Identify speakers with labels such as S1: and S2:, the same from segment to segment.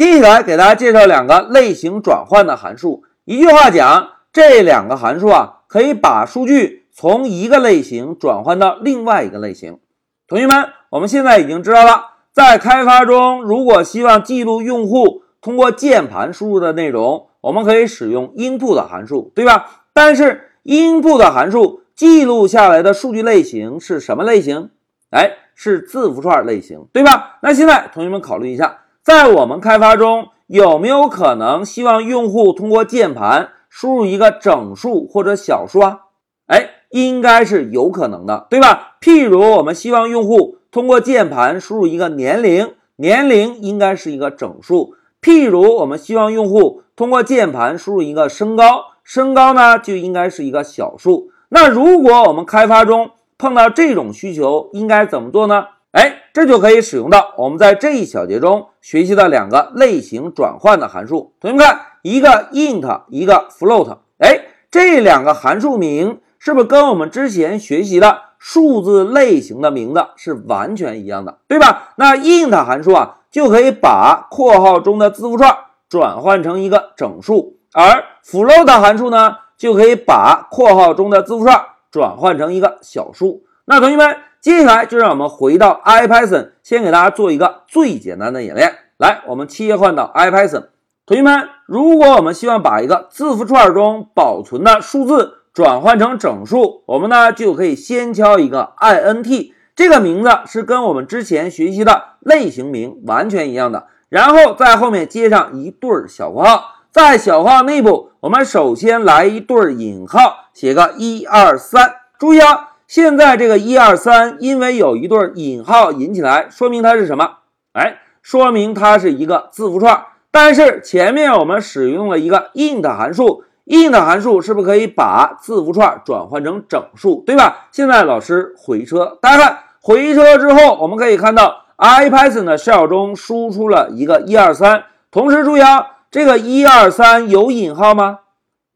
S1: 接下来给大家介绍两个类型转换的函数。一句话讲，这两个函数啊，可以把数据从一个类型转换到另外一个类型。同学们，我们现在已经知道了，在开发中，如果希望记录用户通过键盘输入的内容，我们可以使用 input 的函数，对吧？但是 input 的函数记录下来的数据类型是什么类型？哎，是字符串类型，对吧？那现在同学们考虑一下，在我们开发中有没有可能希望用户通过键盘输入一个整数或者小数啊？哎，应该是有可能的，对吧？譬如我们希望用户通过键盘输入一个年龄，年龄应该是一个整数。譬如我们希望用户通过键盘输入一个身高，身高呢就应该是一个小数。那如果我们开发中碰到这种需求应该怎么做呢？哎，这就可以使用到我们在这一小节中学习的两个类型转换的函数。同学们看，一个 int，一个 float。哎，这两个函数名是不是跟我们之前学习的数字类型的名字是完全一样的，对吧？那 int 函数啊，就可以把括号中的字符串转换成一个整数，而 float 函数呢，就可以把括号中的字符串。转换成一个小数，那同学们，接下来就让我们回到 IPython，先给大家做一个最简单的演练。来，我们切换到 IPython。同学们，如果我们希望把一个字符串中保存的数字转换成整数，我们呢就可以先敲一个 int，这个名字是跟我们之前学习的类型名完全一样的，然后在后面接上一对小括号。在小括号内部，我们首先来一对引号，写个一二三。注意啊，现在这个一二三，因为有一对引号引起来，说明它是什么？哎，说明它是一个字符串。但是前面我们使用了一个 int 函数，int 函数是不是可以把字符串转换成整数，对吧？现在老师回车，大家看回车之后，我们可以看到 IPython 的 shell 中输出了一个一二三。同时注意啊。这个一二三有引号吗？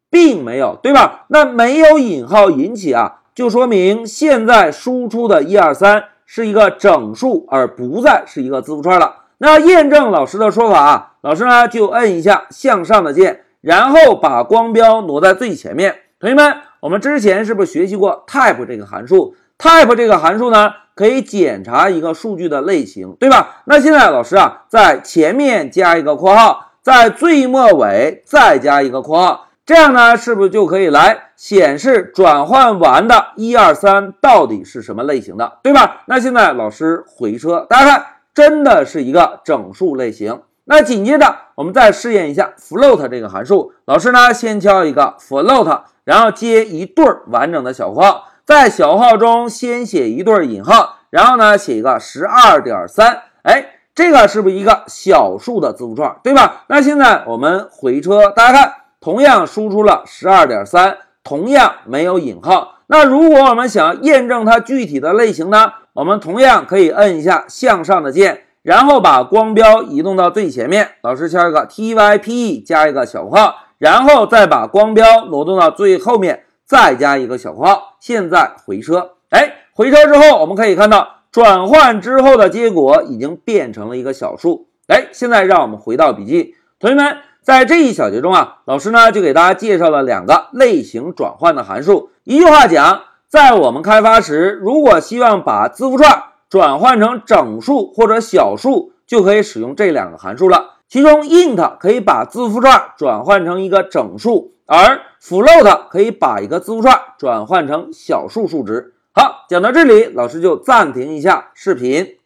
S1: 并没有，对吧？那没有引号引起啊，就说明现在输出的一二三是一个整数，而不再是一个字符串了。那验证老师的说法啊，老师呢就摁一下向上的键，然后把光标挪在最前面。同学们，我们之前是不是学习过 type 这个函数？type 这个函数呢，可以检查一个数据的类型，对吧？那现在老师啊，在前面加一个括号。在最末尾再加一个括号，这样呢，是不是就可以来显示转换完的一二三到底是什么类型的，对吧？那现在老师回车，大家看，真的是一个整数类型。那紧接着我们再试验一下 float 这个函数，老师呢先敲一个 float，然后接一对完整的小括号，在小号中先写一对引号，然后呢写一个十二点三，哎。这个是不是一个小数的字符串，对吧？那现在我们回车，大家看，同样输出了十二点三，同样没有引号。那如果我们想验证它具体的类型呢？我们同样可以摁一下向上的键，然后把光标移动到最前面。老师敲一个 T Y P E 加一个小括号，然后再把光标挪动到最后面，再加一个小括号。现在回车，哎，回车之后我们可以看到。转换之后的结果已经变成了一个小数。哎，现在让我们回到笔记，同学们，在这一小节中啊，老师呢就给大家介绍了两个类型转换的函数。一句话讲，在我们开发时，如果希望把字符串转换成整数或者小数，就可以使用这两个函数了。其中，int 可以把字符串转换成一个整数，而 float 可以把一个字符串转换成小数数值。好，讲到这里，老师就暂停一下视频。